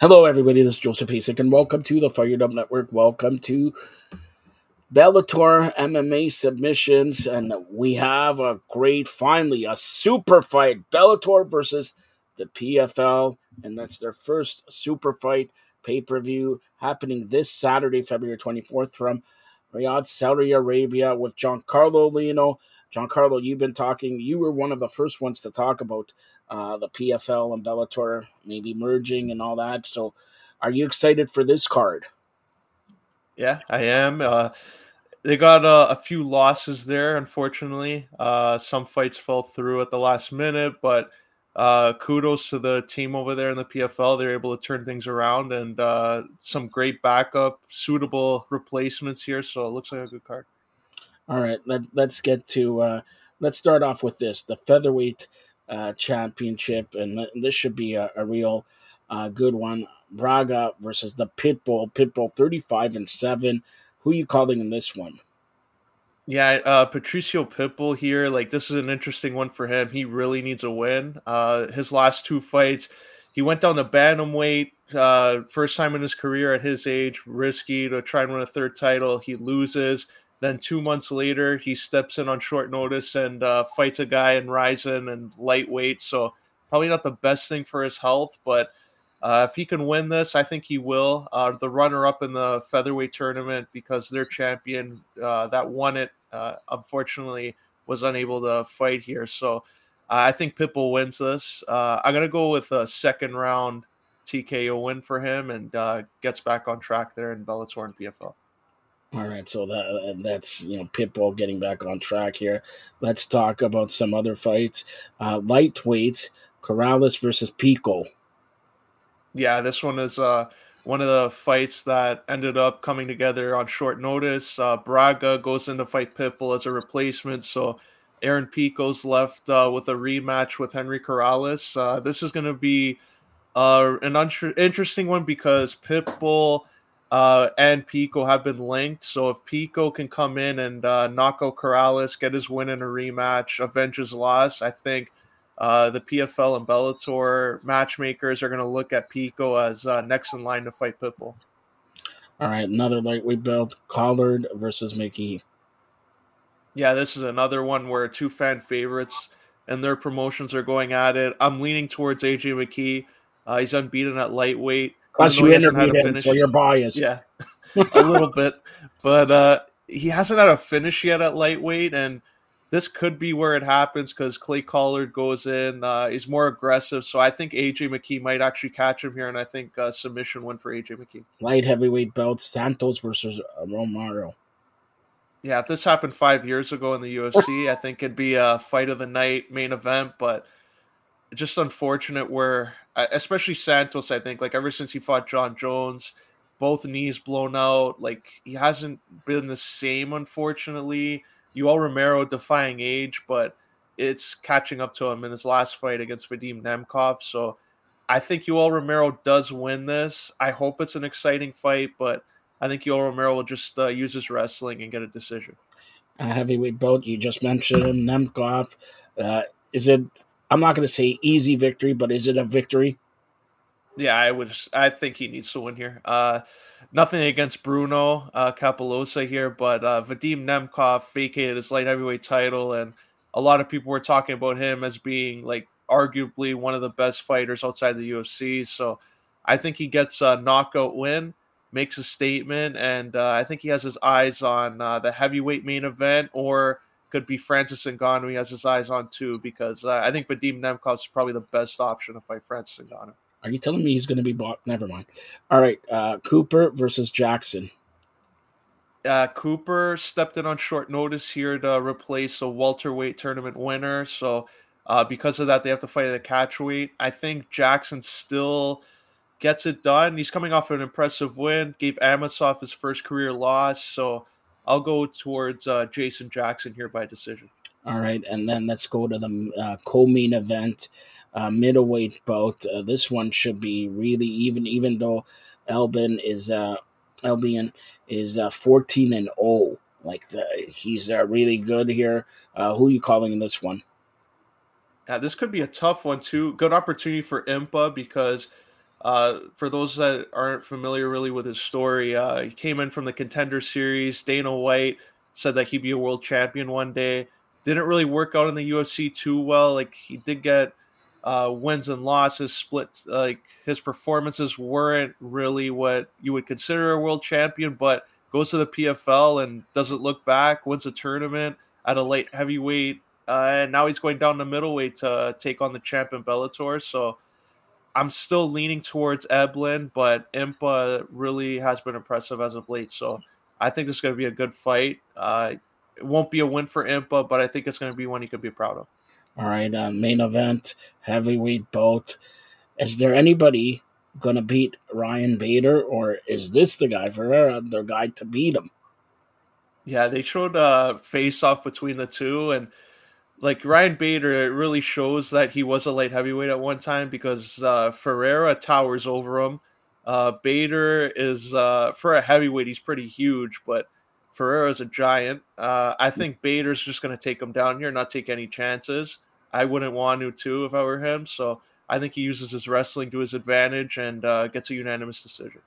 Hello, everybody. This is Joseph Pasek, and welcome to the Fired Up Network. Welcome to Bellator MMA submissions, and we have a great, finally, a super fight: Bellator versus the PFL, and that's their first super fight pay per view happening this Saturday, February twenty fourth, from Riyadh, Saudi Arabia, with Giancarlo Aulino. Giancarlo, you've been talking. You were one of the first ones to talk about uh, the PFL and Bellator maybe merging and all that. So, are you excited for this card? Yeah, I am. Uh, they got uh, a few losses there, unfortunately. Uh, some fights fell through at the last minute, but uh, kudos to the team over there in the PFL. They're able to turn things around and uh, some great backup, suitable replacements here. So it looks like a good card. All right, let, let's get to uh, let's start off with this the featherweight uh, championship, and this should be a, a real uh, good one. Braga versus the Pitbull. Pitbull thirty five and seven. Who you calling in this one? Yeah, uh, Patricio Pitbull here. Like this is an interesting one for him. He really needs a win. Uh, his last two fights, he went down to bantamweight. Uh, first time in his career at his age, risky to try and win a third title. He loses then two months later, he steps in on short notice and uh, fights a guy in Rizin and lightweight. So probably not the best thing for his health, but uh, if he can win this, I think he will. Uh, the runner-up in the featherweight tournament, because their champion uh, that won it, uh, unfortunately, was unable to fight here. So uh, I think Pitbull wins this. I'm gonna go with a second round TKO win for him and gets back on track there in Bellator and PFL. All right, so that that's you know Pitbull getting back on track here. Let's talk about some other fights. Uh, lightweights, Corrales versus Pico. Yeah, this one is uh, one of the fights that ended up coming together on short notice. Uh, Braga goes in to fight Pitbull as a replacement, so Aaron Pico's left uh, with a rematch with Henry Corrales. Uh, this is going to be uh, an un- interesting one because Pitbull uh, and Pico have been linked. So if Pico can come in and uh, knock out Corrales, get his win in a rematch, avenge his loss, I think uh, the PFL and Bellator matchmakers are going to look at Pico as uh, next in line to fight Pitbull. All right, another lightweight belt, Collard versus McKee. Yeah, this is another one where two fan favorites and their promotions are going at it. I'm leaning towards AJ McKee. Uh, he's unbeaten at lightweight. Plus, you interviewed him, so you're biased. Yeah, a little bit, but uh, he hasn't had a finish yet at lightweight, and this could be where it happens because Clay Collard goes in. Uh, he's more aggressive, so I think AJ McKee might actually catch him here, and I think uh, submission win for AJ McKee. Light heavyweight belt Santos versus Romero. Yeah, if this happened five years ago in the UFC, I think it'd be a fight of the night main event, but just unfortunate where especially Santos. I think like ever since he fought Jon Jones, both knees blown out. Like he hasn't been the same, unfortunately. Yoel Romero defying age, but it's catching up to him in his last fight against Vadim Nemkov. So I think Yoel Romero does win this. I hope it's an exciting fight, but I think Yoel Romero will just uh, use his wrestling and get a decision. A heavyweight belt, you just mentioned him, Nemkov. Uh, is it I'm not going to say easy victory, but is it a victory? Yeah, I would. I think he needs to win here. Uh, nothing against Bruno uh, Cappelozza here, but uh, Vadim Nemkov vacated his light heavyweight title, and a lot of people were talking about him as being like arguably one of the best fighters outside the UFC. So I think he gets a knockout win, makes a statement, and uh, I think he has his eyes on uh, the heavyweight main event or could be Francis Ngannou. He has his eyes on too because uh, I think Vadim Nemkov is probably the best option to fight Francis Ngannou. Are you telling me he's going to be bought? Never mind. All right, uh, Cooper versus Jackson. Uh, Cooper stepped in on short notice here to replace a welterweight tournament winner. So uh, because of that, they have to fight at a catchweight. I think Jackson still gets it done. He's coming off an impressive win. Gave Amosov his first career loss. So I'll go towards uh, Jason Jackson here by decision. All right, and then let's go to the uh, co-main event, uh, middleweight bout. Uh, this one should be really even, even though Albin is uh, Albion is uh, fourteen and zero. Oh. Like the, he's uh, really good here. Uh, who are you calling in this one? Yeah, this could be a tough one too. Good opportunity for Impa because Uh, for those that aren't familiar really with his story, uh, he came in from the contender series. Dana White said that he'd be a world champion one day. Didn't really work out in the UFC too well. Like he did get uh, wins and losses, split. Like his performances weren't really what you would consider a world champion, but goes to the PFL and doesn't look back. Wins a tournament at a light heavyweight, uh, and now he's going down to middleweight to take on the champ in Bellator. So I'm still leaning towards Eblen, but Impa really has been impressive as of late. So I think this is going to be a good fight. Uh, it won't be a win for Impa, but I think it's going to be one he could be proud of. All right, uh, main event, heavyweight bout. Is there anybody going to beat Ryan Bader, or is this the guy, Ferreira, the guy to beat him? Yeah, they showed a face off between the two, and like Ryan Bader, it really shows that he was a light heavyweight at one time because uh, Ferreira towers over him. Uh, Bader is uh, for a heavyweight, he's pretty huge, but Ferreira's a giant. Uh, I think Bader's just going to take him down here, not take any chances. I wouldn't want to too if I were him. So I think he uses his wrestling to his advantage and uh, gets a unanimous decision.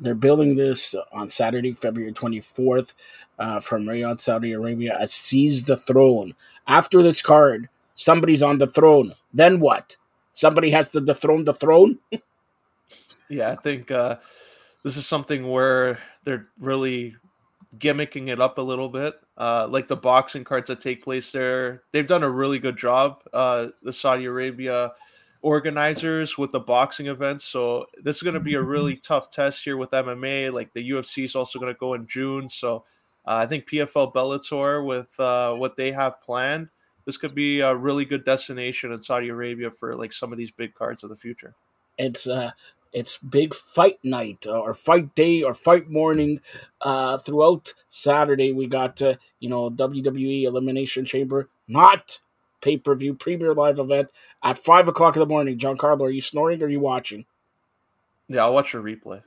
They're building this on Saturday, February 24th uh, from Riyadh, Saudi Arabia as Seize the Throne. After this card, somebody's on the throne. Then what? Somebody has to dethrone the throne? yeah, I think uh, this is something where they're really gimmicking it up a little bit. Uh, like the boxing cards that take place there, they've done a really good job. Uh, the Saudi Arabia organizers with the boxing events. So this is going to be a really tough test here with MMA. Like the UFC is also going to go in June. So uh, I think PFL Bellator with uh, what they have planned, this could be a really good destination in Saudi Arabia for like some of these big cards of the future. It's uh, it's big fight night uh, or fight day or fight morning uh, throughout Saturday. We got uh, you know WWE Elimination Chamber, not pay per view premier live event at five o'clock in the morning. Giancarlo, are you snoring or are you watching? Yeah, I'll watch a replay.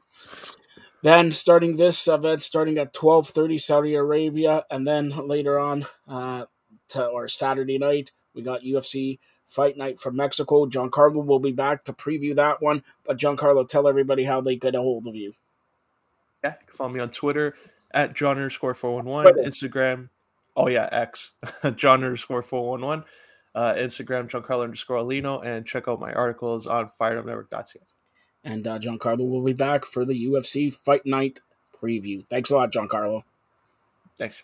Then starting this event, starting at twelve thirty Saudi Arabia, and then later on, uh, to, or Saturday night, we got UFC Fight Night from Mexico. Giancarlo will be back to preview that one. But Giancarlo, tell everybody how they get a hold of you. Yeah, you can follow me on Twitter at John underscore 411, Instagram. Oh, yeah, X, John underscore 411, uh, Instagram, Giancarlo underscore Aulino, and check out my articles on firedupnetwork.ca. And uh, Giancarlo will be back for the UFC Fight Night preview. Thanks a lot, Giancarlo. Thanks.